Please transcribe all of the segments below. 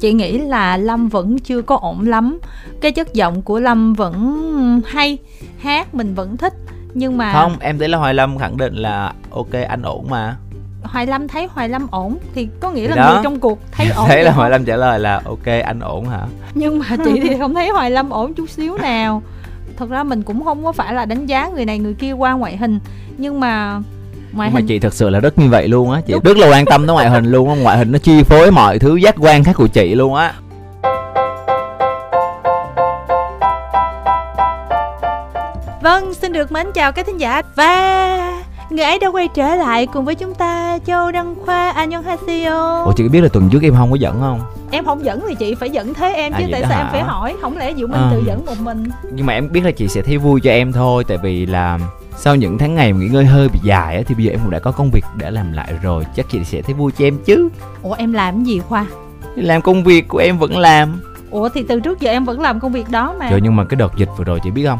chị nghĩ là lâm vẫn chưa có ổn lắm. Cái chất giọng của lâm vẫn hay hát mình vẫn thích. Nhưng mà không em thấy là hoài lâm khẳng định là ok anh ổn mà. Hoài lâm thấy hoài lâm ổn thì có nghĩa Thì là đó. người trong cuộc thấy ổn thấy là hoài lâm trả lời là ok anh ổn hả? Nhưng mà chị thì không thấy hoài lâm ổn chút xíu nào. Thật ra mình cũng không có phải là đánh giá người này người kia qua ngoại hình. Nhưng mà ngoại mà hình chị thật sự là rất như vậy luôn á chị Đúng. rất là quan tâm tới ngoại hình luôn á ngoại hình nó chi phối mọi thứ giác quan khác của chị luôn á Vâng, xin được mến chào các thính giả và người ấy đã quay trở lại cùng với chúng ta Châu Đăng Khoa Annyeonghaseyo. ủa chị có biết là tuần trước em không có dẫn không Em không dẫn thì chị phải dẫn thế em À, chứ tại sao em hả? phải hỏi? Không lẽ Diệu Minh À. tự dẫn một mình? nhưng mà em biết là chị sẽ thấy vui cho em thôi tại vì là sau những tháng ngày nghỉ ngơi hơi bị dài á thì bây giờ em cũng đã có công việc để làm lại rồi. Chắc chị sẽ thấy vui cho em chứ. Ủa em làm cái gì Khoa? làm công việc của em vẫn làm. Ủa thì từ trước giờ em vẫn làm công việc đó mà. Trời nhưng mà cái đợt dịch vừa rồi chị biết không?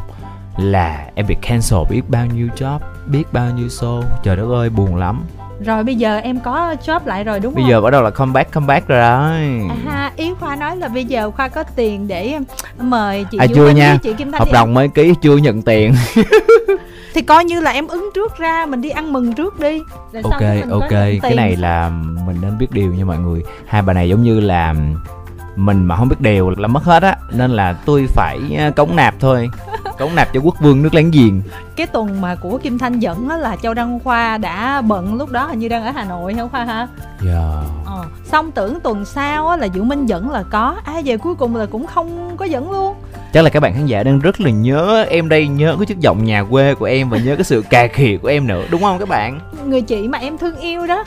Là em bị cancel biết bao nhiêu job Biết bao nhiêu show. Trời đất ơi buồn lắm. Rồi bây giờ em có job lại rồi đúng Bây không? giờ bắt đầu là comeback comeback rồi. Đó À, ha, ý Khoa nói là bây giờ Khoa có tiền để mời chị À, Diệu chưa Minh nha. với chị Kim Thanh Hợp đồng mới ký chưa nhận tiền thì coi như là em ứng trước ra mình đi ăn mừng trước đi. Rồi Ok mình có ok Cái này là mình nên biết điều nha mọi người. Hai bà này giống như là Mình mà không biết điều là mất hết á. Nên là tôi phải ờ, cống nạp thôi. Cống nạp cho quốc vương nước láng giềng cái tuần mà của Kim Thanh dẫn á là Châu Đăng Khoa đã bận lúc đó hình như đang ở Hà Nội hả Khoa ha? Dạ. Ờ. xong tưởng tuần sau á là Diệu Minh dẫn là có. Ai về cuối cùng là cũng không có dẫn luôn. Chắc là các bạn khán giả đang rất là nhớ em đây Nhớ cái chất giọng nhà quê của em Và nhớ cái sự cà khịa của em nữa Đúng không các bạn? Người chị mà em thương yêu đó.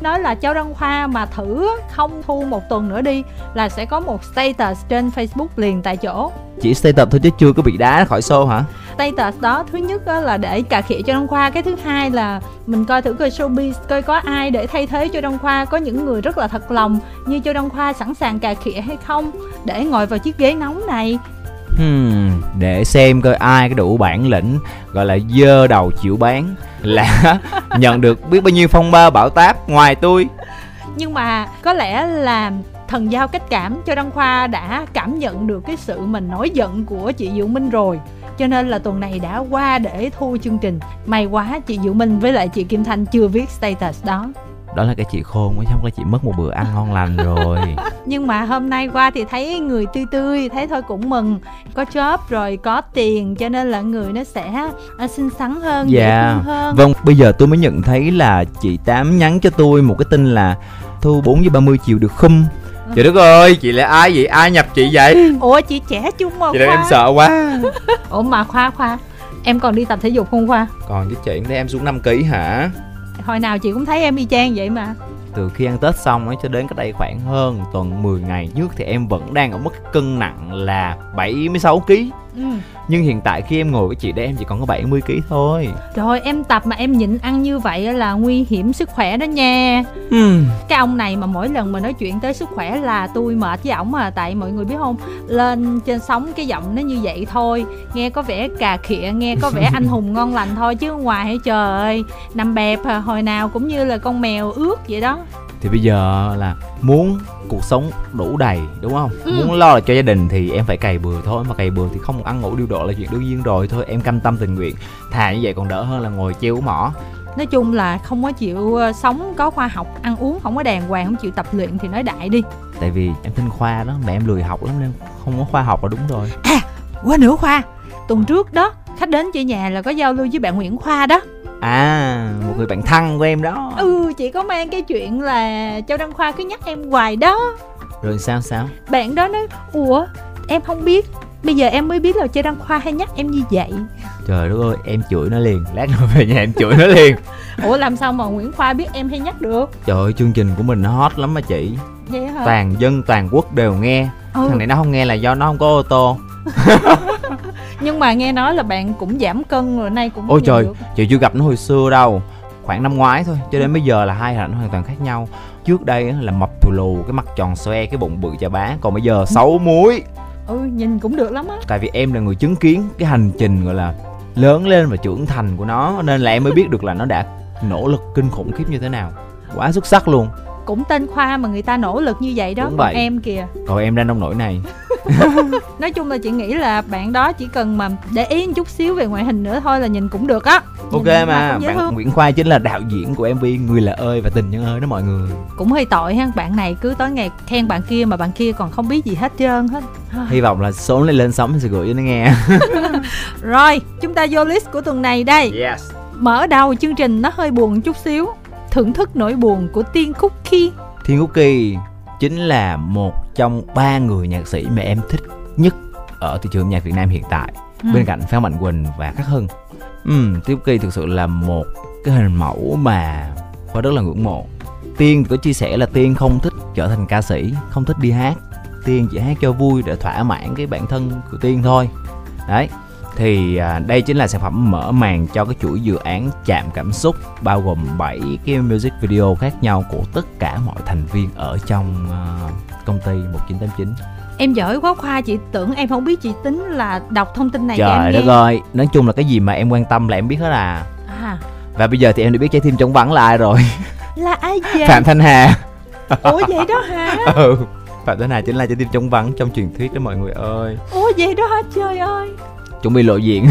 Nói là Châu Đăng Khoa mà thử không thu một tuần nữa đi là sẽ có một status trên Facebook liền tại chỗ. Chỉ status thôi chứ chưa có bị đá khỏi show hả status đó. Thứ nhất là để cà khịa cho Đăng Khoa. Cái thứ hai là mình coi thử coi showbiz coi có ai để thay thế cho Đăng Khoa. Có những người rất là thật lòng như cho Đăng Khoa sẵn sàng cà khịa hay không để ngồi vào chiếc ghế nóng này. Hmm, để xem coi ai có đủ bản lĩnh gọi là dơ đầu chịu bán là nhận được biết bao nhiêu phong ba bảo táp ngoài tôi. Nhưng mà có lẽ là thần giao cách cảm cho Đăng Khoa đã cảm nhận được cái sự mình nổi giận của chị Diệu Minh rồi cho nên là tuần này đã qua để thu chương trình. May quá chị Diệu Minh với lại chị Kim Thanh chưa viết status đó. Đó là cái chị khôn mới không có chị mất một bữa ăn ngon lành rồi. Nhưng mà hôm nay qua thì thấy người tươi tươi thấy thôi cũng mừng. Có job rồi có tiền cho nên là người nó sẽ à, xinh xắn hơn dễ Dạ. thương hơn. Vâng bây giờ tôi mới nhận thấy là chị tám nhắn cho tôi một cái tin là thu 4 giờ 30 chiều được khum trời đất ơi chị là ai vậy? Ai nhập chị vậy? Ủa chị trẻ chung mà chị làm em sợ quá. Ủa mà khoa khoa em còn đi tập thể dục không khoa? Còn với chị thấy em xuống 5 kg hả? Hồi nào chị cũng thấy em y chang vậy mà. Từ khi ăn Tết xong ấy cho đến cách đây khoảng hơn tuần 10 ngày trước thì em vẫn đang ở mức cân nặng là 76 kg. Ừ. Nhưng hiện tại khi em ngồi với chị đây em chỉ còn có 70 kg thôi. rồi em tập mà em nhịn ăn như vậy là nguy hiểm sức khỏe đó nha Hmm. cái ông này mà mỗi lần mà nói chuyện tới sức khỏe là tôi mệt với ổng mà tại mọi người biết không lên trên sóng cái giọng nó như vậy thôi nghe có vẻ cà khịa nghe có vẻ anh hùng ngon lành thôi chứ ngoài hay trời ơi nằm bẹp à, hồi nào cũng như là con mèo ướt vậy đó Thì bây giờ là muốn cuộc sống đủ đầy đúng không? Ừ. Muốn lo cho gia đình thì em phải cày bừa thôi mà cày bừa thì không ăn ngủ điều độ là chuyện đương nhiên rồi thôi em cam tâm tình nguyện. Thà như vậy còn đỡ hơn là ngồi treo mỏ. nói chung là không có chịu ờ, sống có khoa học ăn uống không có đàng hoàng không chịu tập luyện thì nói đại đi Tại vì em tin khoa đó mà em lười học lắm nên không có khoa học là đúng rồi. quên nữa khoa tuần trước đó khách đến chơi nhà là có giao lưu với bạn Nguyễn Khoa đó À, một người bạn thân của em đó. ừ chị có mang cái chuyện là Châu Đăng Khoa cứ nhắc em hoài đó. Rồi sao sao? bạn đó nói ủa em không biết. Bây giờ em mới biết là Châu Đăng Khoa hay nhắc em như vậy. Trời đất ơi, em chửi nó liền. Lát nữa về nhà em chửi nó liền. Ủa làm sao mà Nguyễn Khoa biết em hay nhắc được? Trời ơi, chương trình của mình nó hot lắm mà chị. Vậy hả? Toàn dân, toàn quốc đều nghe. Ừ. Thằng này nó không nghe là do nó không có ô tô nhưng mà nghe nói là bạn cũng giảm cân rồi nay cũng Ôi trời, được. chị chưa gặp nó hồi xưa đâu. Khoảng năm ngoái thôi, cho đến bây giờ là hai hình hoàn toàn khác nhau. Trước đây là mập thù lù, cái mặt tròn xoe, cái bụng bự chà bá. Còn bây giờ xấu muối. Ừ nhìn cũng được lắm á. Tại vì em là người chứng kiến cái hành trình gọi là lớn lên và trưởng thành của nó Nên là em mới biết được là nó đã nỗ lực kinh khủng khiếp như thế nào. Quá xuất sắc luôn. Cũng tên khoa mà người ta nỗ lực như vậy đó Đúng vậy. em kìa. Còn em đang nông nổi này nói chung là chị nghĩ là bạn đó chỉ cần mà để ý một chút xíu về ngoại hình nữa thôi là nhìn cũng được á. Ok Nhìn mà bạn thương. Nguyễn Khoa chính là đạo diễn của MV Người là ơi và tình nhân ơi đó mọi người. Cũng hơi tội ha bạn này cứ tối ngày khen bạn kia mà bạn kia còn không biết gì hết trơn hết hy vọng là số này lên sóng sẽ gửi cho nó nghe. Rồi chúng ta vô list của tuần này đây. Yes. Mở đầu chương trình nó hơi buồn chút xíu. Thưởng thức nỗi buồn của tiên cookie Thiên Quốc Kỳ chính là một trong ba người nhạc sĩ mà em thích nhất ở thị trường nhạc Việt Nam hiện tại Ừ. bên cạnh Phan Mạnh Quỳnh và Khắc Hưng. Thiên Quốc Kỳ thực sự là một cái hình mẫu mà Khoa rất là ngưỡng mộ. Tiên có chia sẻ là Tiên không thích trở thành ca sĩ, không thích đi hát. Tiên chỉ hát cho vui để thỏa mãn cái bản thân của Tiên thôi. Đấy. Thì à, đây chính là sản phẩm mở màn cho cái chuỗi dự án chạm cảm xúc bao gồm 7 cái music video khác nhau của tất cả mọi thành viên ở trong à, công ty 1989. em giỏi quá khoa chị tưởng em không biết chị tính là đọc thông tin này Trời đất ơi, nói chung là cái gì mà em quan tâm là em biết hết à. à Và bây giờ thì em đã biết trái tim trống vắng là ai rồi. là ai vậy Phạm Thanh Hà. ủa vậy đó hả ừ. Phạm Thanh Hà chính là trái tim trống vắng trong truyền thuyết đó mọi người ơi. ủa vậy đó hả trời ơi Chuẩn bị lộ diện.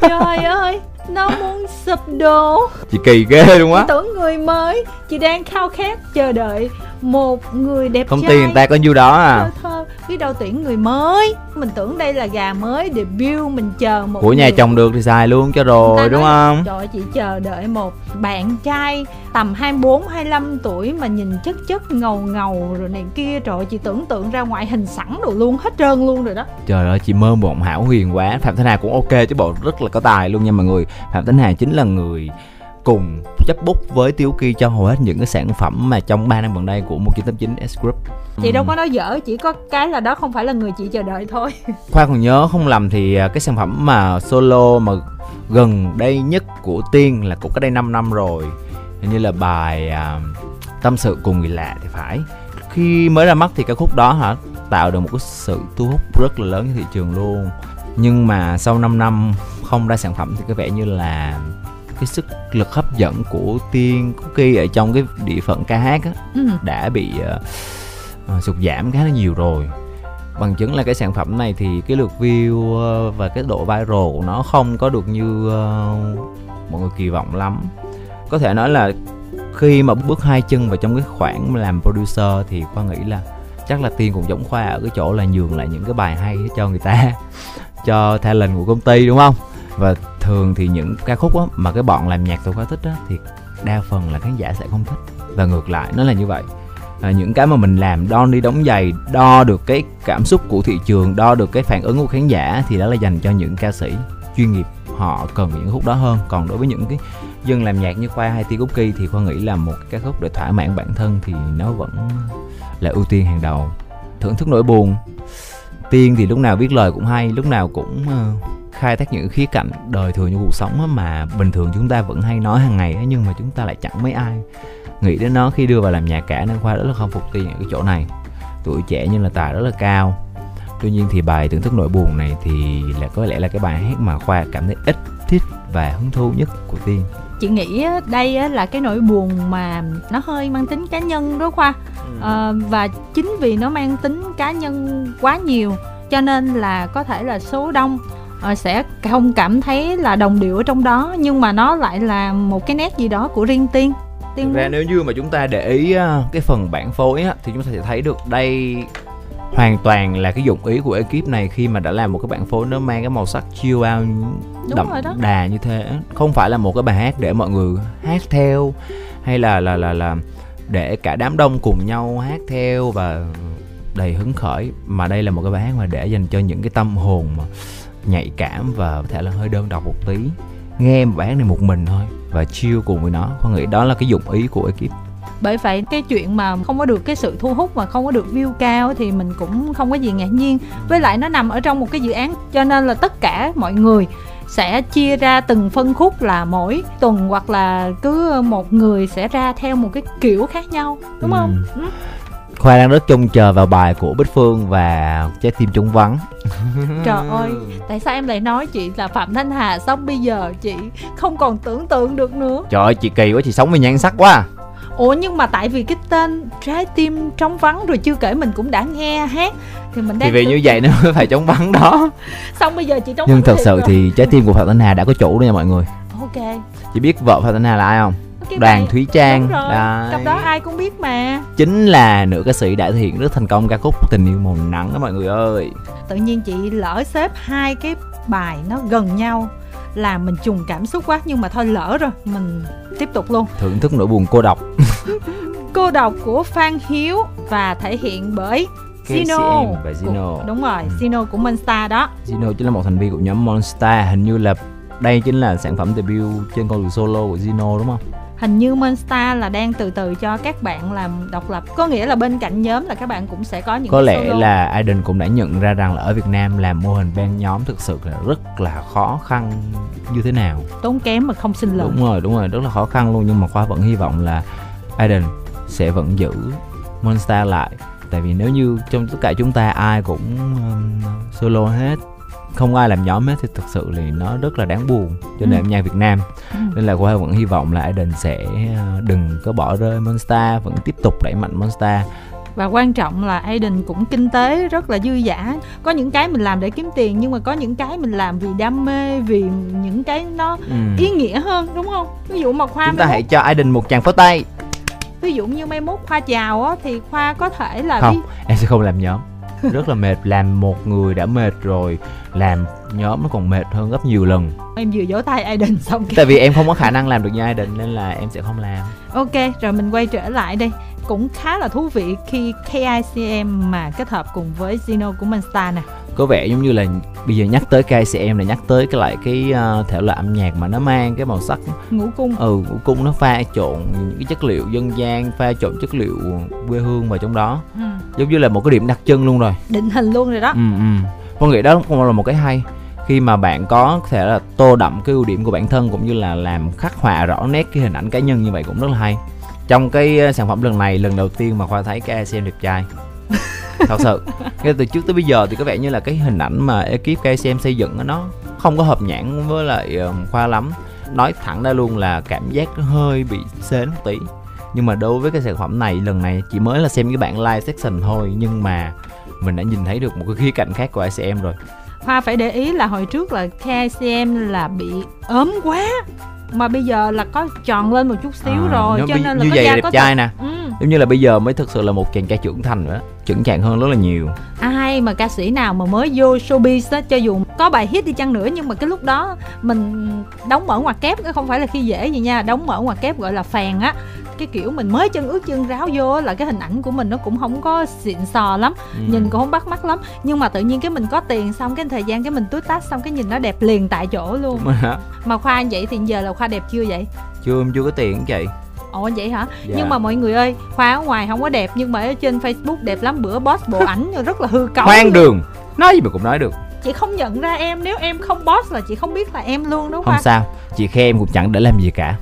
trời ơi nó muốn sụp đổ. Chị kỳ ghê luôn á. tưởng người mới chị đang khao khát chờ đợi một người đẹp Công trai. ty người ta có nhiêu đó thơ à. thơ biết đâu tuyển người mới. Mình tưởng đây là gà mới debut mình chờ một Của nhà người- chồng được thì xài luôn cho rồi đúng nói, không? Trời ơi, chị chờ đợi một bạn trai tầm 24, 25 tuổi mà nhìn chất chất ngầu ngầu rồi này kia. Trời chị tưởng tượng ra ngoại hình sẵn rồi luôn, hết trơn luôn rồi đó. Trời ơi chị mơ mộng hảo huyền quá. Phạm Thanh Hà cũng ok chứ bộ rất là có tài luôn nha mọi người Phạm Thanh Hà chính là người cùng chấp bút với Tiếu Ki cho hầu hết những cái sản phẩm mà trong 3 năm gần đây của 1989 S Group. Chị đâu Ừm. có nói dở, chỉ có cái là đó không phải là người chị chờ đợi thôi. Khoa còn nhớ không lầm thì à, cái sản phẩm mà solo mà gần đây nhất của Tiên là cũng cách đây 5 năm rồi. Hình như là bài à, Tâm sự cùng người lạ thì phải. Khi mới ra mắt thì ca khúc đó hả tạo được một cái sự thu hút rất là lớn trên thị trường luôn. Nhưng mà sau 5 năm không ra sản phẩm thì có vẻ như là cái sức lực hấp dẫn của Tiên Cookie ở trong cái địa phận ca hát á, ừ. đã bị ờ, sụt giảm khá là nhiều rồi. Bằng chứng là cái sản phẩm này thì cái lượt view ờ, và cái độ viral của nó không có được như ờ, mọi người kỳ vọng lắm. Có thể nói là khi mà bước hai chân vào trong cái khoảng làm producer thì khoa nghĩ là chắc là tiên cũng giống khoa ở cái chỗ là nhường lại những cái bài hay cho người ta cho talent của công ty đúng không và thường thì những ca khúc á, mà cái bọn làm nhạc tôi khá thích á, thì đa phần là khán giả sẽ không thích. Và ngược lại nó là như vậy. À, những cái mà mình làm đo đi đóng giày đo được cái cảm xúc của thị trường đo được cái phản ứng của khán giả thì đó là dành cho những ca sĩ chuyên nghiệp họ cần những khúc đó hơn. Còn đối với những cái dân làm nhạc như khoa hay ti cookie thì khoa nghĩ là một cái ca khúc để thỏa mãn bản thân thì nó vẫn là ưu tiên hàng đầu. Thưởng thức nỗi buồn. Tiên thì lúc nào viết lời cũng hay lúc nào cũng uh, khai thác những khía cạnh đời thường trong cuộc sống mà bình thường chúng ta vẫn hay nói hàng ngày á nhưng mà chúng ta lại chẳng mấy ai nghĩ đến nó khi đưa vào làm nhạc cả nên khoa rất là không phục tiên ở cái chỗ này. Tuổi trẻ nhưng là tài rất là cao. Tuy nhiên thì bài thưởng thức nỗi buồn này thì là có lẽ là cái bài hát mà khoa cảm thấy ít thích và hứng thú nhất của tiên. Chị nghĩ đây á, là cái nỗi buồn mà nó hơi mang tính cá nhân đó Khoa. Ờ, Và chính vì nó mang tính cá nhân quá nhiều Cho nên là có thể là số đông ờ, sẽ không cảm thấy là đồng điệu ở trong đó Nhưng mà nó lại là một cái nét gì đó của riêng Tiên. Tiên Thực ra nếu như mà chúng ta để ý cái phần bản phối á, thì chúng ta sẽ thấy được đây hoàn toàn là cái dụng ý của ekip này khi mà đã làm một cái bản phối nó mang cái màu sắc chill out đậm đà như thế. Không phải là một cái bài hát để mọi người hát theo hay là là là là để cả đám đông cùng nhau hát theo và đầy hứng khởi mà đây là một cái bài hát mà để dành cho những cái tâm hồn mà nhạy cảm và có thể là hơi đơn độc một tí. Nghe hát này một mình thôi và chill cùng với nó. Con nghĩ đó là cái dụng ý của ekip? Bởi vậy cái chuyện mà không có được cái sự thu hút mà không có được view cao thì mình cũng không có gì ngạc nhiên. Với lại nó nằm ở trong một cái dự án cho nên là tất cả mọi người sẽ chia ra từng phân khúc là mỗi tuần hoặc là cứ một người sẽ ra theo một cái kiểu khác nhau. Đúng không? Ừ. khoa đang rất trông chờ vào bài của bích phương và trái tim trống vắng. Trời ơi tại sao em lại nói chị là phạm thanh hà xong bây giờ? Chị không còn tưởng tượng được nữa. Trời ơi chị kỳ quá chị sống với nhan sắc quá à. ủa nhưng mà tại vì cái tên trái tim trống vắng rồi chưa kể mình cũng đã nghe hát thì mình đang thì vì tự- như vậy nó mới phải chống vắng đó. Xong bây giờ chị trống nhưng thật sự rồi. thì trái tim của phạm thanh hà đã có chủ đó nha mọi người. Ok. Chị biết vợ phạm thanh hà là ai không cái đoàn thúy trang đúng rồi Đấy. cặp đó ai cũng biết mà. Chính là nữ ca sĩ đã thực hiện rất thành công ca khúc tình yêu màu nắng đó mọi người ơi. Tự nhiên chị lỡ xếp hai cái bài nó gần nhau là mình trùng cảm xúc quá nhưng mà thôi lỡ rồi mình tiếp tục luôn. Thưởng thức nỗi buồn cô độc. Cô độc của Phan Hiếu và thể hiện bởi Zino. và Của- Zino đúng rồi Ừ. Zino của Monster đó. Zino chính là một thành viên của nhóm Monster hình như là đây chính là sản phẩm debut trên con đường solo của Zino đúng không hình như Monster là đang từ từ cho các bạn làm độc lập. Có nghĩa là bên cạnh nhóm là các bạn cũng sẽ có những có lẽ solo. là Aiden cũng đã nhận ra rằng là ở Việt Nam làm mô hình band nhóm thực sự là rất là khó khăn như thế nào. Tốn kém mà không sinh lợi đúng rồi đúng rồi rất là khó khăn luôn. Nhưng mà khoa vẫn hy vọng là Aiden sẽ vẫn giữ Monster lại. Tại vì nếu như trong tất cả chúng ta ai cũng um, solo hết không ai làm nhóm hết thì thực sự thì nó rất là đáng buồn cho nền Ừ. âm nhạc Việt Nam Ừ. nên là Khoa vẫn hy vọng là Aiden sẽ uh, đừng có bỏ rơi Monster vẫn tiếp tục đẩy mạnh Monster và quan trọng là Aiden cũng kinh tế rất là dư dả có những cái mình làm để kiếm tiền nhưng mà có những cái mình làm vì đam mê vì những cái nó ừ. ý nghĩa hơn đúng không ví dụ mà khoa chúng ta hãy cho Aiden một tràng pháo tay ví dụ như mai mốt khoa chào á thì khoa có thể là không ví- em sẽ không làm nhóm rất là mệt. Làm một người đã mệt rồi làm nhóm nó còn mệt hơn gấp nhiều lần. Em vừa vỗ tay Aiden xong cái tại vì em không có khả năng làm được như Aiden nên là em sẽ không làm. Ok rồi mình quay trở lại đây. Cũng khá là thú vị khi KICM mà kết hợp cùng với Zeno của Monster nè có vẻ giống như là bây giờ nhắc tới KCM là nhắc tới cái lại cái uh, thể loại âm nhạc mà nó mang cái màu sắc. Ngũ cung. Ừ ngũ cung nó pha trộn những cái chất liệu dân gian pha trộn chất liệu quê hương vào trong đó. Ừ. giống như là một cái điểm đặc trưng luôn rồi. Định hình luôn rồi đó. Ừ ừ. Con nghĩ đó cũng là một cái hay. Khi mà bạn có thể là tô đậm cái ưu điểm của bản thân cũng như là làm khắc họa rõ nét cái hình ảnh cá nhân như vậy cũng rất là hay. Trong cái uh, sản phẩm lần này lần đầu tiên mà khoa thấy cái ASM đẹp trai thật sự. Ngay từ trước tới bây giờ thì có vẻ như là cái hình ảnh mà ekip KCM xây dựng nó không có hợp nhãn với lại khoa lắm. Nói thẳng ra luôn là cảm giác hơi bị sến một tí. Nhưng mà đối với cái sản phẩm này, lần này chỉ mới là xem cái bản live section thôi, nhưng mà mình đã nhìn thấy được một cái khía cạnh khác của ICM rồi. Hoa phải để ý là hồi trước là KCM là bị ốm quá mà bây giờ là có tròn lên một chút xíu À, rồi cho nên là như vậy da là đẹp có trai nè. Ừ. giống như là bây giờ mới thực sự là một chàng trai trưởng thành đó trưởng chàng hơn rất là nhiều. Ai mà ca sĩ nào mà mới vô showbiz á cho dù có bài hit đi chăng nữa nhưng mà cái lúc đó mình đóng mở ngoặc kép cái không phải là khi dễ gì nha đóng mở ngoặc kép gọi là phèn á cái kiểu mình mới chân ướt chân ráo vô là cái hình ảnh của mình nó cũng không có xịn sò lắm Ừ. nhìn cũng không bắt mắt lắm. Nhưng mà tự nhiên cái mình có tiền xong cái thời gian cái mình túi tát xong cái nhìn nó đẹp liền tại chỗ luôn. Mà khoa vậy thì giờ là khoa đẹp chưa vậy? Chưa em chưa có tiền chị. Ồ vậy hả? Dạ. nhưng mà mọi người ơi khoa ở ngoài không có đẹp nhưng mà ở trên facebook đẹp lắm bữa post bộ ảnh rất là hư cấu hoang đường nói gì mà cũng nói được. Chị không nhận ra em nếu em không post là chị không biết là em luôn đúng không không sao chị khen em cũng chẳng để làm gì cả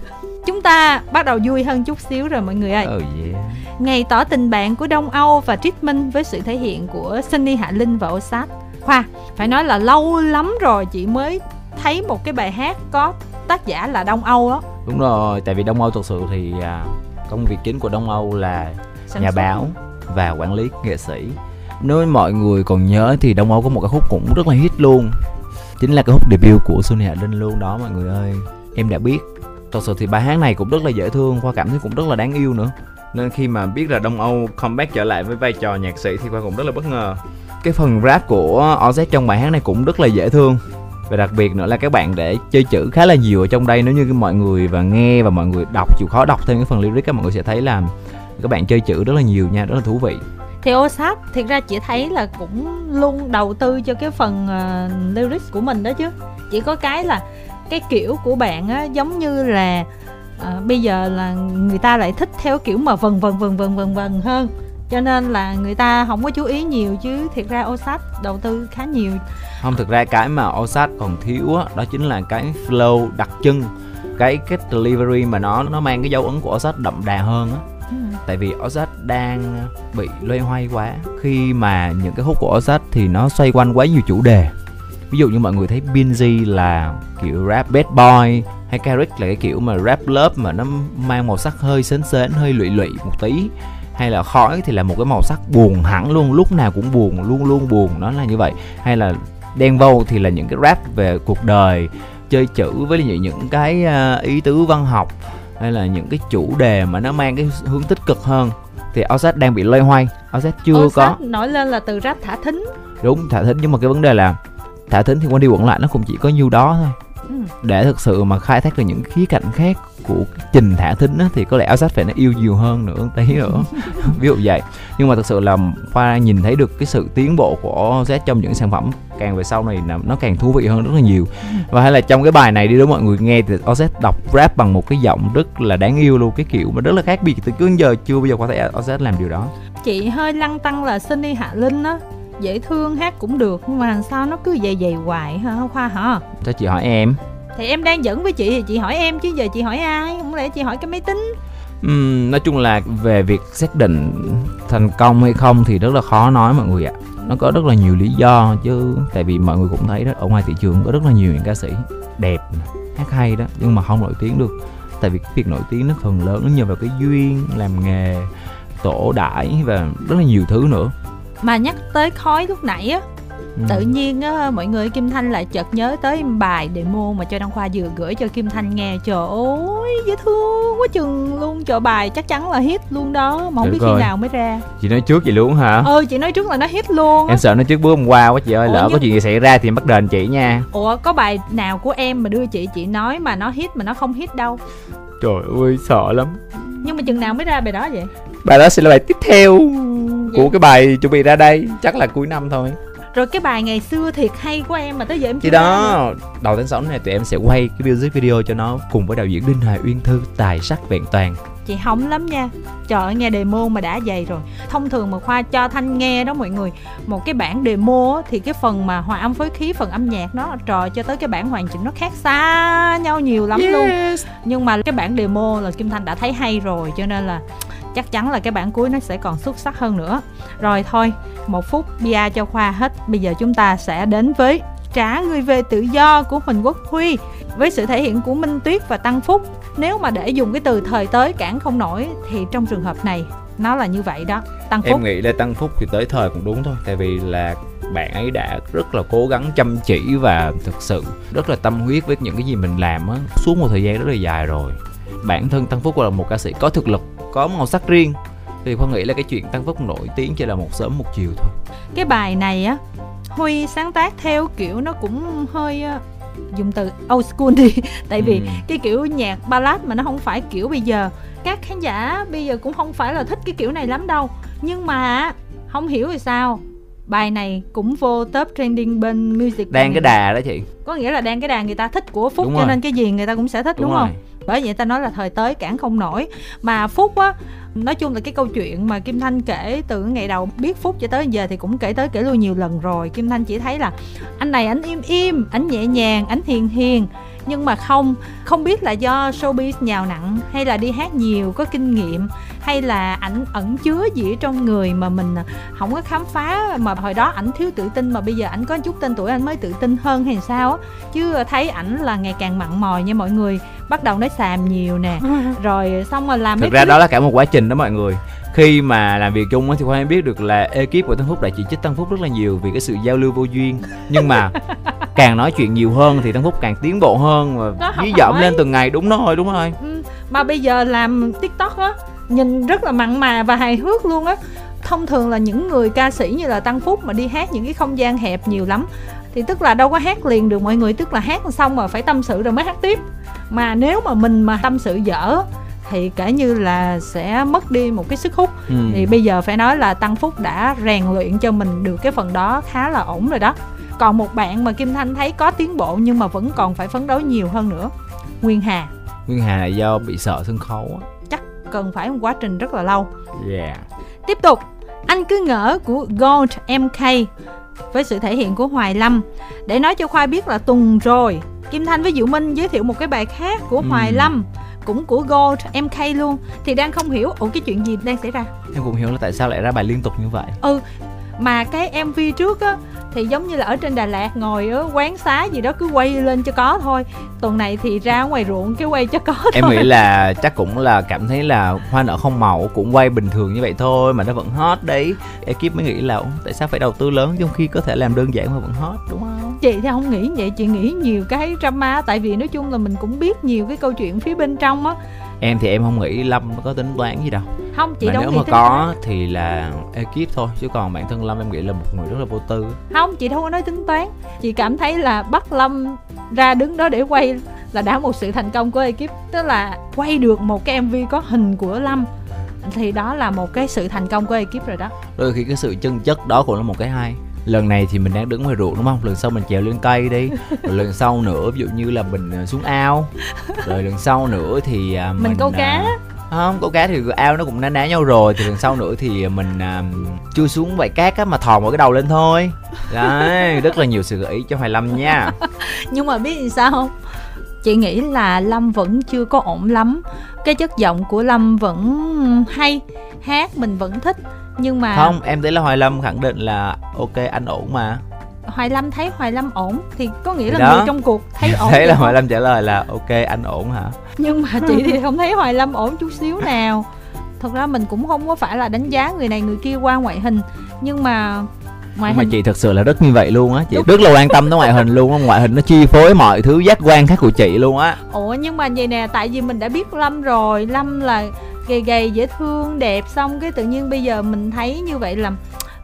chúng ta bắt đầu vui hơn chút xíu rồi mọi người ơi. Ừ yeah. ngày tỏ tình bạn của Đông Âu và Treatment với sự thể hiện của Sunny Hạ Linh và Osat Khoa phải nói là lâu lắm rồi chị mới thấy một cái bài hát có tác giả là Đông Âu đó đúng rồi tại vì đông âu thực sự thì à, công việc chính của đông âu là Sản nhà báo và quản lý nghệ sĩ. Nếu mọi người còn nhớ thì đông âu có một cái khúc cũng rất là hit luôn. Chính là cái khúc debut của Xuân Hạ Linh luôn đó mọi người ơi. Em đã biết thật sự thì bài hát này cũng rất là dễ thương khoa cảm thấy cũng rất là đáng yêu nữa. Nên khi mà biết là đông âu comeback trở lại với vai trò nhạc sĩ thì khoa cũng rất là bất ngờ. Cái phần rap của OZ trong bài hát này cũng rất là dễ thương. Và đặc biệt nữa là các bạn để chơi chữ khá là nhiều ở trong đây nếu như mọi người và nghe và mọi người đọc chịu khó đọc thêm cái phần lyric các mọi người sẽ thấy là các bạn chơi chữ rất là nhiều nha rất là thú vị. Thì Osat thiệt ra chị thấy là cũng luôn đầu tư cho cái phần uh, lyrics của mình đó chứ. Chỉ có cái là cái kiểu của bạn á giống như là ờ, bây giờ là người ta lại thích theo kiểu mà vần vần vần vần vần vần hơn. Cho nên là người ta không có chú ý nhiều chứ thiệt ra Osat đầu tư khá nhiều. Không thực ra cái mà Osat còn thiếu á đó chính là cái flow đặc trưng cái cái delivery mà nó nó mang cái dấu ấn của Osat đậm đà hơn á. Ừ. tại vì Osat đang bị loay hoay quá. Khi mà những cái khúc của Osat thì nó xoay quanh quá nhiều chủ đề ví dụ như mọi người thấy Binz là kiểu rap bad boy hay Carrick là cái kiểu mà rap lớp mà nó mang màu sắc hơi sến sến hơi lụy lụy một tí. Hay là khói thì là một cái màu sắc buồn hẳn luôn lúc nào cũng buồn luôn luôn buồn nó là như vậy. Hay là đen vâu thì là những cái rap về cuộc đời chơi chữ với những cái uh, ý tứ văn học hay là những cái chủ đề mà nó mang cái hướng tích cực hơn. Thì Ozat đang bị loay hoay Ozat chưa Ozat có nổi lên là từ rap thả thính. Đúng thả thính nhưng mà cái vấn đề là thả thính thì quanh đi quẩn lại nó cũng chỉ có nhiêu đó thôi. Ừ. để thực sự mà khai thác được những khía cạnh khác của trình thả thính á, thì có lẽ áo sách phải nó yêu nhiều hơn nữa tí nữa. Ví dụ vậy. Nhưng mà thực sự là khoa nhìn thấy được cái sự tiến bộ của Z trong những sản phẩm càng về sau này nó càng thú vị hơn rất là nhiều. Và hay là trong cái bài này đi đúng mọi người nghe thì OZ đọc rap bằng một cái giọng rất là đáng yêu luôn cái kiểu mà rất là khác biệt từ cứ giờ chưa bao giờ khoa thấy OZ làm điều đó. Chị hơi lăng tăng là Sunny Hạ Linh á dễ thương hát cũng được nhưng mà sao nó cứ dày dày hoài hả? Khoa hả? Cho chị hỏi em? Thì em đang dẫn với chị thì chị hỏi em chứ giờ chị hỏi ai? Không lẽ chị hỏi cái máy tính? Uhm, nói chung là về việc xác định thành công hay không thì rất là khó nói mọi người ạ. Nó có rất là nhiều lý do chứ tại vì mọi người cũng thấy đó ở ngoài thị trường có rất là nhiều những ca sĩ đẹp hát hay đó nhưng mà không nổi tiếng được. Tại vì cái việc nổi tiếng nó phần lớn nó nhờ vào cái duyên làm nghề tổ đãi và rất là nhiều thứ nữa mà nhắc tới khói lúc nãy á ừ. tự nhiên á mọi người kim thanh lại chợt nhớ tới bài demo mà cho đăng khoa vừa gửi cho kim thanh nghe. Trời ơi dễ thương quá chừng luôn. Trời bài chắc chắn là hit luôn đó mà không Được biết rồi. khi nào mới ra. Chị nói trước vậy luôn hả? Ừ chị nói trước là nó hit luôn em sợ nó trước bữa hôm qua quá chị ơi Ủa, lỡ có nhưng- chuyện gì xảy ra thì em bắt đền chị nha. Ủa có bài nào của em mà đưa chị chị nói mà nó hit mà nó không hit đâu? Trời ơi sợ lắm. Nhưng mà chừng nào mới ra bài đó vậy bài đó sẽ là bài tiếp theo của cái bài chuẩn bị ra đây. Chắc là cuối năm thôi. Rồi cái bài ngày xưa thiệt hay của em mà tới giờ em chưa đó đầu tháng 6 này tụi em sẽ quay cái music video cho nó cùng với đạo diễn Đinh Hà Uyên Thư tài sắc vẹn toàn. Chị hóng lắm nha. Trời ơi nghe demo mà đã dày rồi. Thông thường mà khoa cho thanh nghe đó mọi người một cái bản demo á, thì cái phần mà hòa âm phối khí phần âm nhạc nó trời cho tới cái bản hoàn chỉnh nó khác xa nhau nhiều lắm luôn. Nhưng mà cái bản demo là kim thanh đã thấy hay rồi cho nên là chắc chắn là cái bản cuối nó sẽ còn xuất sắc hơn nữa. Rồi thôi một phút bia cho khoa hết. Bây giờ chúng ta sẽ đến với trả người về tự do của huỳnh quốc huy. Với sự thể hiện của minh tuyết và tăng phúc nếu mà để dùng cái từ thời tới cản không nổi thì trong trường hợp này nó là như vậy đó. Tăng phúc. Em nghĩ là Tăng Phúc thì tới thời cũng đúng thôi Tại vì là bạn ấy đã rất là cố gắng chăm chỉ và thực sự rất là tâm huyết với những cái gì mình làm á. Suốt một thời gian rất là dài rồi. Bản thân Tăng Phúc là một ca sĩ có thực lực có màu sắc riêng. Thì Khoa nghĩ là cái chuyện Tăng Phúc nổi tiếng chỉ là một sớm một chiều thôi. Cái bài này á huy sáng tác theo kiểu nó cũng hơi ờ, dùng từ old school đi. Tại vì Ừ. cái kiểu nhạc ballad mà nó không phải kiểu bây giờ. Các khán giả bây giờ cũng không phải là thích cái kiểu này lắm đâu. Nhưng mà không hiểu vì sao bài này cũng vô top trending bên music đang cái đà đó chị. Có nghĩa là đang cái đàn người ta thích của phúc Đúng cho rồi. nên cái gì người ta cũng sẽ thích đúng, không bởi vậy ta nói là thời tới cản không nổi. Mà phúc á, nói chung là cái câu chuyện mà kim thanh kể từ ngày đầu biết phúc cho tới giờ thì cũng kể tới kể lui nhiều lần rồi. Kim thanh chỉ thấy là anh này anh im im anh nhẹ nhàng anh hiền hiền nhưng mà không không biết là do showbiz nhào nặng hay là đi hát nhiều có kinh nghiệm hay là ảnh ẩn chứa gì ở trong người mà mình không có khám phá mà hồi đó ảnh thiếu tự tin mà bây giờ ảnh có chút tên tuổi anh mới tự tin hơn hay sao á. Chứ thấy ảnh là ngày càng mặn mòi nha mọi người bắt đầu nói xàm nhiều nè. Rồi xong rồi làm thực ra clip đó là cả một quá trình đó mọi người khi mà làm việc chung thì khoa em biết được là ekip của Tăng Phúc đã chỉ trích Tăng Phúc rất là nhiều vì cái sự giao lưu vô duyên. Nhưng mà càng nói chuyện nhiều hơn thì Tăng Phúc càng tiến bộ hơn và dí dỏm lên từng ngày. Đúng rồi đúng rồi. Ừ, mà bây giờ làm tiktok á nhìn rất là mặn mà và hài hước luôn á. Thông thường là những người ca sĩ như là tăng phúc mà đi hát những cái không gian hẹp nhiều lắm thì tức là đâu có hát liền được mọi người tức là hát xong mà phải tâm sự rồi mới hát tiếp. Mà nếu mà mình mà tâm sự dở thì kể như là sẽ mất đi một cái sức hút. Ừ. thì bây giờ phải nói là tăng phúc đã rèn luyện cho mình được cái phần đó khá là ổn rồi đó. Còn một bạn mà kim thanh thấy có tiến bộ nhưng mà vẫn còn phải phấn đấu nhiều hơn nữa nguyên hà. Nguyên Hà là do bị sợ sân khấu á. Cần phải một quá trình rất là lâu. Yeah. Tiếp tục anh cứ ngỡ của Gold MK với sự thể hiện của Hoài Lâm. Để nói cho khoa biết là tuần rồi Kim Thanh với Diệu Minh giới thiệu một cái bài khác của Hoài Ừm. Lâm cũng của Gold MK luôn. Thì đang không hiểu ủa cái chuyện gì đang xảy ra? Em cũng hiểu là tại sao lại ra bài liên tục như vậy. Ừ mà cái mv trước á thì giống như là ở trên Đà Lạt ngồi ở quán xá gì đó cứ quay lên cho có thôi. Tuần này thì ra ngoài ruộng cái quay cho có thôi. em nghĩ là chắc cũng là cảm thấy là hoa nở không màu cũng quay bình thường như vậy thôi mà nó vẫn hot đấy. Ekip mới nghĩ là tại sao phải đầu tư lớn trong khi có thể làm đơn giản mà vẫn hot đúng không chị thì không nghĩ vậy chị nghĩ nhiều cái drama tại vì nói chung là mình cũng biết nhiều cái câu chuyện phía bên trong á. Em thì em không nghĩ lâm có tính toán gì đâu. Không chị mà đâu nếu mà có toán. thì là ekip thôi chứ còn bản thân lâm em nghĩ là một người rất là vô tư. Không chị đâu có nói tính toán. Chị cảm thấy là bắt lâm ra đứng đó để quay là đã một sự thành công của ekip. Tức là quay được một cái mv có hình của lâm thì đó là một cái sự thành công của ekip rồi đó. Đôi khi cái sự chân chất đó cũng là một cái hay lần này thì mình đang đứng ngoài ruộng đúng không? Lần sau mình trèo lên cây đi. Rồi lần sau nữa ví dụ như là mình ờ, xuống ao. Rồi lần sau nữa thì à, mình, Mình câu cá. à, không câu cá thì ao nó cũng ná ná nhau rồi. Thì lần sau nữa thì mình à, chui xuống bãi cát á mà thò một cái đầu lên thôi. Đấy rất là nhiều sự gợi ý cho hoài lâm nha. Nhưng mà biết làm sao không? Chị nghĩ là lâm vẫn chưa có ổn lắm cái chất giọng của lâm vẫn hay hát mình vẫn thích. Nhưng mà không em thấy là hoài lâm khẳng định là ok anh ổn mà. Hoài lâm thấy hoài lâm ổn thì có nghĩa là đó. người trong cuộc thấy ổn thế là hoài lâm trả lời là ok anh ổn hả? Nhưng mà chị thì không thấy hoài lâm ổn chút xíu nào. Thật ra mình cũng không có phải là đánh giá người này người kia qua ngoại hình. Nhưng mà ngoại mà hình. chị thật sự là rất như vậy luôn á. Chị Đúng. rất là quan tâm tới ngoại hình luôn á. Ngoại hình nó chi phối mọi thứ giác quan khác của chị luôn á. Ủa nhưng mà vậy nè tại vì mình đã biết lâm rồi. Lâm là gầy gầy dễ thương đẹp. Xong cái tự nhiên bây giờ mình thấy như vậy là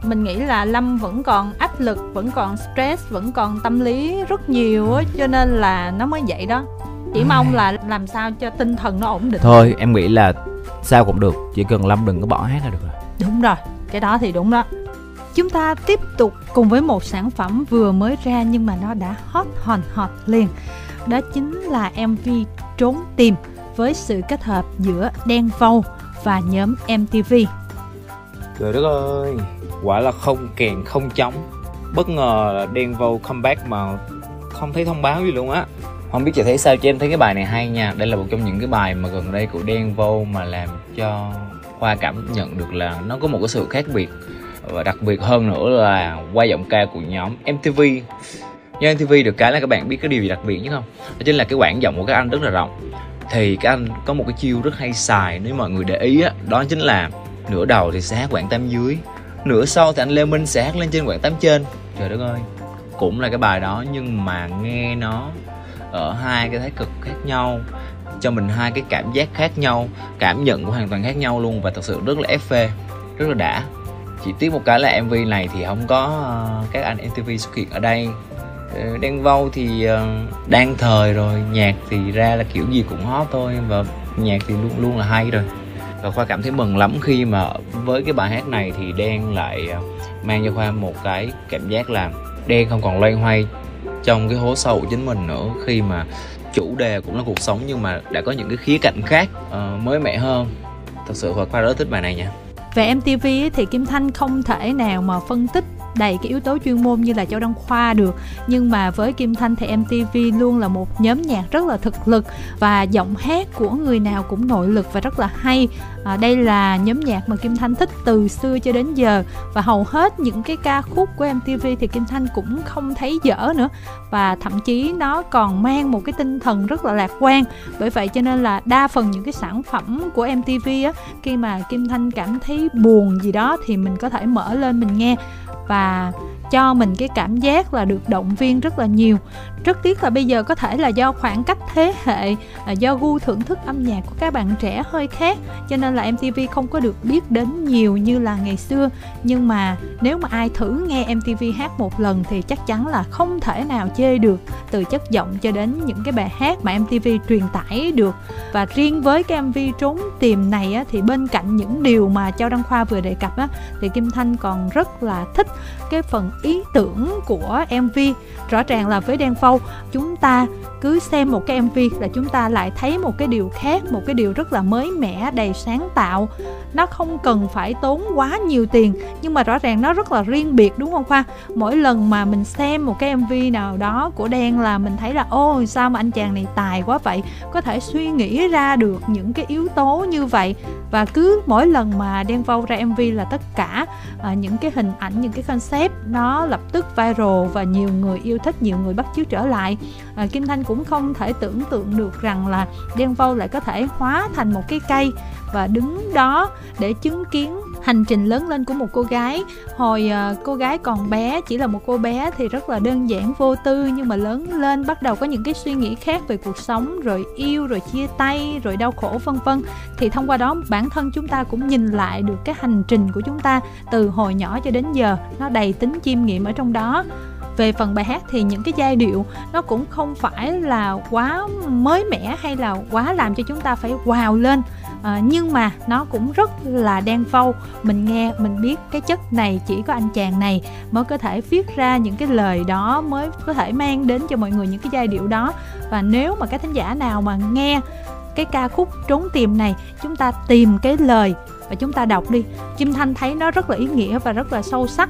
mình nghĩ là lâm vẫn còn áp lực vẫn còn stress vẫn còn tâm lý rất nhiều á. Cho nên là nó mới vậy đó. Chỉ mong là làm sao cho tinh thần nó ổn định. Thôi em nghĩ là sao cũng được. Chỉ cần lâm đừng có bỏ hát là được rồi. Đúng rồi, cái đó thì đúng đó. Chúng ta tiếp tục cùng với một sản phẩm vừa mới ra nhưng mà nó đã hot hòn hot liền. Đó chính là MV Trốn Tìm với sự kết hợp giữa Đen Vâu và nhóm MTV. Trời đất ơi, quả là không kèn không chống Bất ngờ là Đen Vâu comeback mà không thấy thông báo gì luôn á Không biết chị thấy sao chứ em thấy cái bài này hay nha Đây là một trong những cái bài mà gần đây của Đen Vâu mà làm cho Khoa cảm nhận được là nó có một cái sự khác biệt và đặc biệt hơn nữa là qua giọng ca của nhóm MTV Nhưng MTV được cái là các bạn biết cái điều gì đặc biệt nhất không? Đó chính là cái quãng giọng của các anh rất là rộng. Thì các anh có một cái chiêu rất hay xài, nếu mọi người để ý á, Đó chính là nửa đầu thì sẽ hát quãng tam dưới, nửa sau thì anh Lê Minh sẽ hát lên trên quãng tám trên. Trời đất ơi, cũng là cái bài đó nhưng mà nghe nó ở hai cái thái cực khác nhau, cho mình hai cái cảm giác khác nhau, cảm nhận của hoàn toàn khác nhau luôn và thật sự rất là ép phê, rất là đã chỉ tiếc một cái là mv này thì không có uh, các anh mtv xuất hiện ở đây. Ờ, đen vâu thì uh, đang thời rồi nhạc thì ra là kiểu gì cũng hot thôi và nhạc thì luôn luôn là hay rồi. Và khoa cảm thấy mừng lắm khi mà với cái bài hát này thì đen lại mang cho khoa một cái cảm giác là đen không còn loay hoay trong cái hố sâu của chính mình nữa. Khi mà chủ đề cũng là cuộc sống nhưng mà đã có những cái khía cạnh khác uh, mới mẻ hơn. Thật sự khoa khoa rất thích bài này nha. Về MTV ấy, thì Kim Thanh không thể nào mà phân tích đầy cái yếu tố chuyên môn như là Châu Đăng Khoa được. Nhưng mà với Kim Thanh thì MTV luôn là một nhóm nhạc rất là thực lực và giọng hát của người nào cũng nội lực và rất là hay. À, đây là nhóm nhạc mà Kim Thanh thích từ xưa cho đến giờ. Và hầu hết những cái ca khúc của MTV thì Kim Thanh cũng không thấy dở nữa. Và thậm chí nó còn mang một cái tinh thần rất là lạc quan. Bởi vậy cho nên là đa phần những cái sản phẩm của MTV á khi mà Kim Thanh cảm thấy buồn gì đó thì mình có thể mở lên mình nghe và cho mình cái cảm giác là được động viên rất là nhiều rất tiếc là bây giờ có thể là do khoảng cách thế hệ à, do gu thưởng thức âm nhạc của các bạn trẻ hơi khác cho nên là MTV không có được biết đến nhiều như là ngày xưa. Nhưng mà nếu mà ai thử nghe MTV hát một lần thì chắc chắn là không thể nào chê được từ chất giọng cho đến những cái bài hát mà MTV truyền tải được. Và riêng với cái MV trốn tìm này á, thì bên cạnh những điều mà Châu Đăng Khoa vừa đề cập á, thì Kim Thanh còn rất là thích cái phần ý tưởng của MV rõ ràng là với Đen sau chúng ta cứ xem một cái MV là chúng ta lại thấy một cái điều khác một cái điều rất là mới mẻ đầy sáng tạo. Nó không cần phải tốn quá nhiều tiền nhưng mà rõ ràng nó rất là riêng biệt đúng không khoa? Mỗi lần mà mình xem một cái mv nào đó của đen là mình thấy là ô sao mà anh chàng này tài quá vậy? Có thể suy nghĩ ra được những cái yếu tố như vậy. Và cứ mỗi lần mà Đen Vâu ra MV là tất cả à, những cái hình ảnh những cái concept nó lập tức viral và nhiều người yêu thích nhiều người bắt chước trở lại. À, Kim Thanh cũng không thể tưởng tượng được rằng là Đen Vâu lại có thể hóa thành một cái cây và đứng đó để chứng kiến hành trình lớn lên của một cô gái. Hồi uh, cô gái còn bé chỉ là một cô bé thì rất là đơn giản vô tư nhưng mà lớn lên bắt đầu có những cái suy nghĩ khác về cuộc sống rồi yêu rồi chia tay rồi đau khổ vân vân. Thì thông qua đó bản thân chúng ta cũng nhìn lại được cái hành trình của chúng ta từ hồi nhỏ cho đến giờ. Nó đầy tính chiêm nghiệm ở trong đó về phần bài hát thì những cái giai điệu nó cũng không phải là quá mới mẻ hay là quá làm cho chúng ta phải wow lên. À, nhưng mà nó cũng rất là đen phâu. Mình nghe mình biết cái chất này chỉ có anh chàng này mới có thể viết ra những cái lời đó mới có thể mang đến cho mọi người những cái giai điệu đó. Và nếu mà cái thính giả nào mà nghe cái ca khúc trốn tìm này chúng ta tìm cái lời và chúng ta đọc đi. Kim Thanh thấy nó rất là ý nghĩa và rất là sâu sắc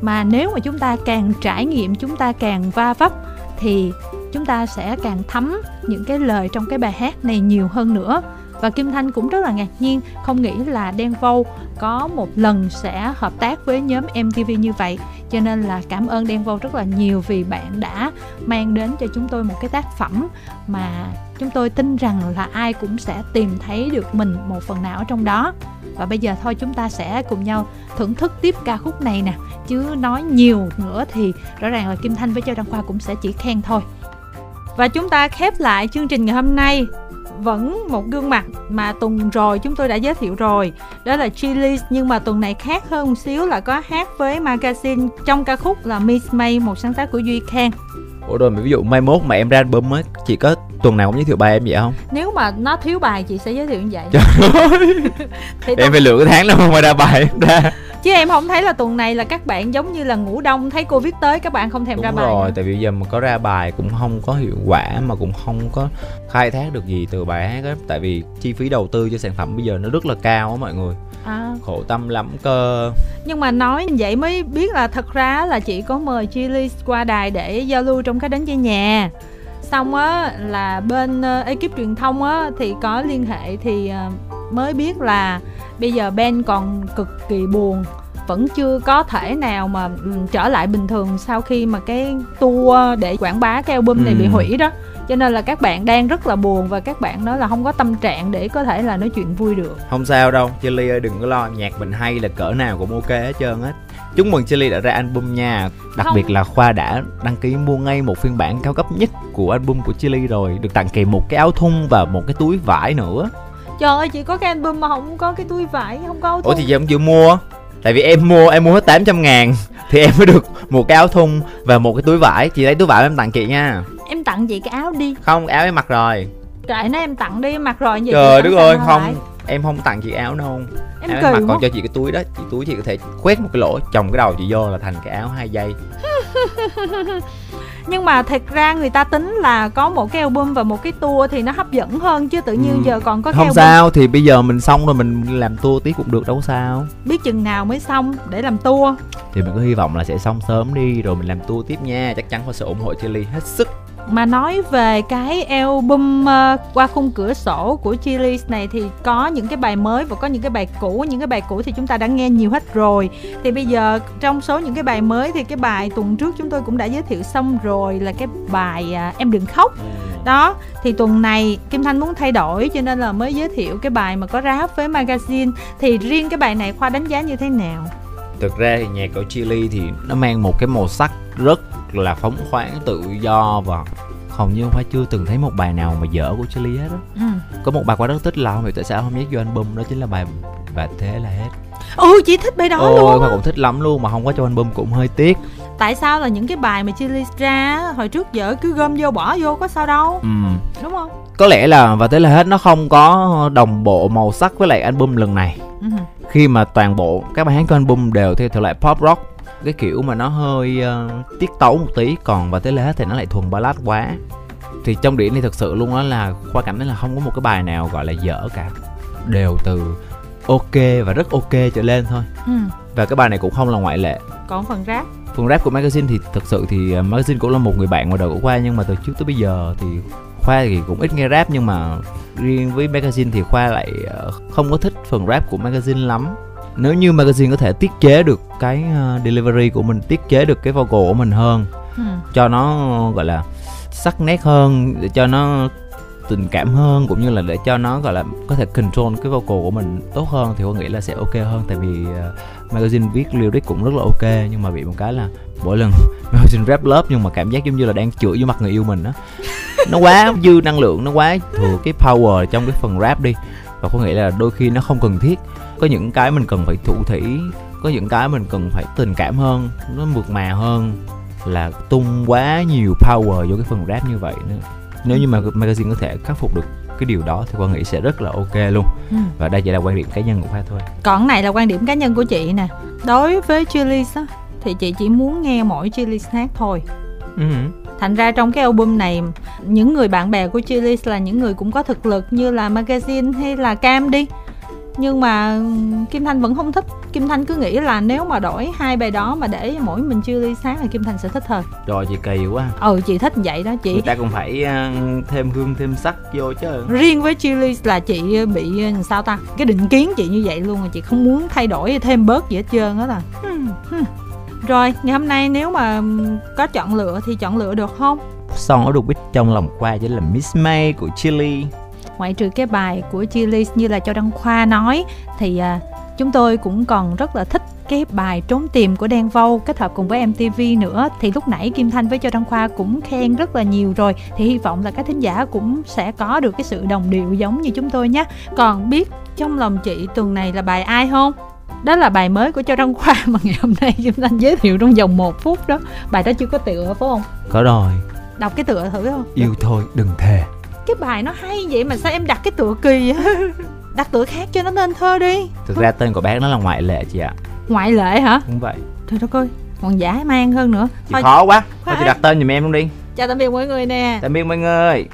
mà nếu mà chúng ta càng trải nghiệm, chúng ta càng va vấp, thì chúng ta sẽ càng thấm những cái lời trong cái bài hát này nhiều hơn nữa và Kim Thanh cũng rất là ngạc nhiên, không nghĩ là Đen Vâu có một lần sẽ hợp tác với nhóm MTV như vậy. Cho nên là cảm ơn Đen Vâu rất là nhiều vì bạn đã mang đến cho chúng tôi một cái tác phẩm mà chúng tôi tin rằng là ai cũng sẽ tìm thấy được mình một phần nào ở trong đó. Và bây giờ thôi, chúng ta sẽ cùng nhau thưởng thức tiếp ca khúc này nè. Chứ nói nhiều nữa thì rõ ràng là Kim Thanh với Châu Đăng Khoa cũng sẽ chỉ khen thôi. Và chúng ta khép lại chương trình ngày hôm nay vẫn một gương mặt mà tuần rồi chúng tôi đã giới thiệu rồi đó là Chili nhưng mà tuần này khác hơn một xíu là có hát với magazine trong ca khúc là Miss May một sáng tác của Duy Khang Ủa rồi ví dụ mai mốt mà em ra album mới chỉ có tuần nào cũng giới thiệu bài em vậy không? Nếu mà nó thiếu bài chị sẽ giới thiệu như vậy. thì em phải lựa cái tháng nào mà ra bài em ra. Chứ em không thấy là tuần này là các bạn giống như là ngủ đông thấy Covid tới các bạn không thèm Đúng ra bài. rồi, nữa. tại vì giờ mà có ra bài cũng không có hiệu quả mà cũng không có khai thác được gì từ bài hát á tại vì chi phí đầu tư cho sản phẩm bây giờ nó rất là cao á mọi người à. khổ tâm lắm cơ nhưng mà nói vậy mới biết là thật ra là chị có mời Chili qua đài để giao lưu trong cái đến chơi nhà xong á là bên uh, ekip truyền thông á thì có liên hệ thì uh, mới biết là bây giờ Ben còn cực kỳ buồn vẫn chưa có thể nào mà um, trở lại bình thường sau khi mà cái tour để quảng bá cái album này ừ. bị hủy đó. Cho nên là các bạn đang rất là buồn và các bạn nói là không có tâm trạng để có thể là nói chuyện vui được. Không sao đâu Chili ơi đừng có lo nhạc mình hay là cỡ nào cũng ok hết trơn hết chúc mừng Chili đã ra album nha. Đặc không. biệt là khoa đã đăng ký mua ngay một phiên bản cao cấp nhất của album của Chili rồi được tặng kèm một cái áo thun và một cái túi vải nữa trời ơi chị có cái album mà không có cái túi vải không có áo thun. ủa thì giờ không chịu mua. Tại vì em mua em mua hết 800 ngàn. Thì em mới được một cái áo thun và một cái túi vải. Chị lấy túi vải em tặng chị nha. Em tặng chị cái áo đi. Không áo em mặc rồi. Kệ nó em tặng đi em mặc rồi vậy trời đất ơi không lại. em không tặng chị áo đâu em, em mặc còn cho chị cái túi đó chị túi chị có thể khoét một cái lỗ chồng cái đầu chị vô là thành cái áo hai dây nhưng mà thật ra người ta tính là có một cái album và một cái tour thì nó hấp dẫn hơn chứ tự nhiên ừ. giờ còn có cái không album. sao thì bây giờ mình xong rồi mình làm tour tiếp cũng được đâu sao biết chừng nào mới xong để làm tour thì mình có hy vọng là sẽ xong sớm đi rồi mình làm tour tiếp nha chắc chắn có sự ủng hộ Chili hết sức mà nói về cái album uh, qua khung cửa sổ của Chili này thì có những cái bài mới và có những cái bài cũ. Những cái bài cũ thì chúng ta đã nghe nhiều hết rồi. Thì bây giờ trong số những cái bài mới thì cái bài tuần trước chúng tôi cũng đã giới thiệu xong rồi là cái bài uh, em đừng khóc. Ừ. đó thì tuần này Kim Thanh muốn thay đổi cho nên là mới giới thiệu cái bài mà có rap với magazine. Thì riêng cái bài này khoa đánh giá như thế nào? Thực ra thì nhạc của Chili thì nó mang một cái màu sắc rất là phóng khoáng tự do và hầu như khoa chưa từng thấy một bài nào mà dở của Chili hết á. Ừ. có một bài khoa rất thích không hiểu tại sao không nhắc vô album đó chính là bài và thế là hết. Ừ chị thích bài đó Ôi, luôn khoa cũng thích lắm luôn mà không có cho album cũng hơi tiếc. Tại sao là những cái bài mà Chili ra hồi trước giờ cứ gom vô bỏ vô có sao đâu. Ừ. đúng không? Có lẽ là và thế là hết nó không có đồng bộ màu sắc với lại album lần này. Ừ. khi mà toàn bộ các bài hát của album đều theo thể loại pop rock cái kiểu mà nó hơi uh, tiết tấu một tí còn và tới lễ thì nó lại thuần ballad quá. Thì trong điểm này thật sự luôn đó là khoa cảm thấy là không có một cái bài nào gọi là dở cả. Đều từ ok và rất ok trở lên thôi. Ừ. và cái bài này cũng không là ngoại lệ. Còn phần rap? Phần rap của magazine thì thật sự thì ờ, magazine cũng là một người bạn mà đời của khoa nhưng mà từ trước tới bây giờ thì khoa thì cũng ít nghe rap nhưng mà riêng với magazine thì khoa lại ờ, không có thích phần rap của magazine lắm nếu như magazine có thể tiết chế được cái ờ, delivery của mình tiết chế được cái vocal của mình hơn ừ. cho nó gọi là sắc nét hơn để cho nó tình cảm hơn cũng như là để cho nó gọi là có thể control cái vocal của mình tốt hơn thì tôi nghĩ là sẽ ok hơn. Tại vì uh, magazine viết lyric cũng rất là ok nhưng mà bị một cái là mỗi lần magazine rap lớp nhưng mà cảm giác giống như là đang chửi vô mặt người yêu mình đó nó quá dư năng lượng nó quá thừa cái power trong cái phần rap đi. Và có nghĩ là đôi khi nó không cần thiết có những cái mình cần phải thủ thủy có những cái mình cần phải tình cảm hơn nó mượt mà hơn là tung quá nhiều power vô cái phần rap như vậy nữa. Nếu như mà magazine có thể khắc phục được cái điều đó thì quan nghĩ sẽ rất là ok luôn. Ừ. và đây chỉ là quan điểm cá nhân của khoa thôi. Còn này là quan điểm cá nhân của chị nè. Đối với Chillies á thì chị chỉ muốn nghe mỗi Chillies hát thôi. Ừ. thành ra trong cái album này những người bạn bè của Chillies là những người cũng có thực lực như là magazine hay là cam đi nhưng mà Kim Thanh vẫn không thích. Kim Thanh cứ nghĩ là nếu mà đổi hai bài đó mà để mỗi mình Chillies hát thì Kim Thanh sẽ thích hơn rồi chị kỳ quá. Ừ chị thích vậy đó chị. Người ta cũng phải uh, thêm hương thêm sắc vô chứ. Riêng với Chillies là chị bị ờ, sao ta? Cái định kiến chị như vậy luôn rồi chị không muốn thay đổi thêm bớt gì hết trơn hết à Hmm, hmm. rồi ngày hôm nay nếu mà có chọn lựa thì chọn lựa được không? Song ở được biết trong lòng khoa chính là Miss May của Chili ngoại trừ cái bài của Chillies như là Châu Đăng Khoa nói thì à, chúng tôi cũng còn rất là thích cái bài trốn tìm của Đen Vâu kết hợp cùng với MTV nữa. Thì lúc nãy Kim Thanh với Châu Đăng Khoa cũng khen rất là nhiều rồi. Thì hy vọng là các thính giả cũng sẽ có được cái sự đồng điệu giống như chúng tôi nhé. Còn biết trong lòng chị tuần này là bài ai không? Đó là bài mới của Châu Đăng Khoa mà ngày hôm nay Kim Thanh giới thiệu trong vòng một phút đó. Bài đó chưa có tựa phải không? Có rồi. Đọc cái tựa thử không? Yêu thôi đừng thề cái bài nó hay vậy mà sao em đặt cái tựa kỳ vậy? đặt tựa khác cho nó nên thơ đi. Thực ra tên của bác nó là ngoại lệ chị ạ. Ngoại lệ hả? Đúng vậy. Trời đất ơi còn giả mang hơn nữa. Chị thôi. khó quá. Thôi chị đặt tên giùm em luôn đi. Chào tạm biệt mọi người nè. Tạm biệt mọi người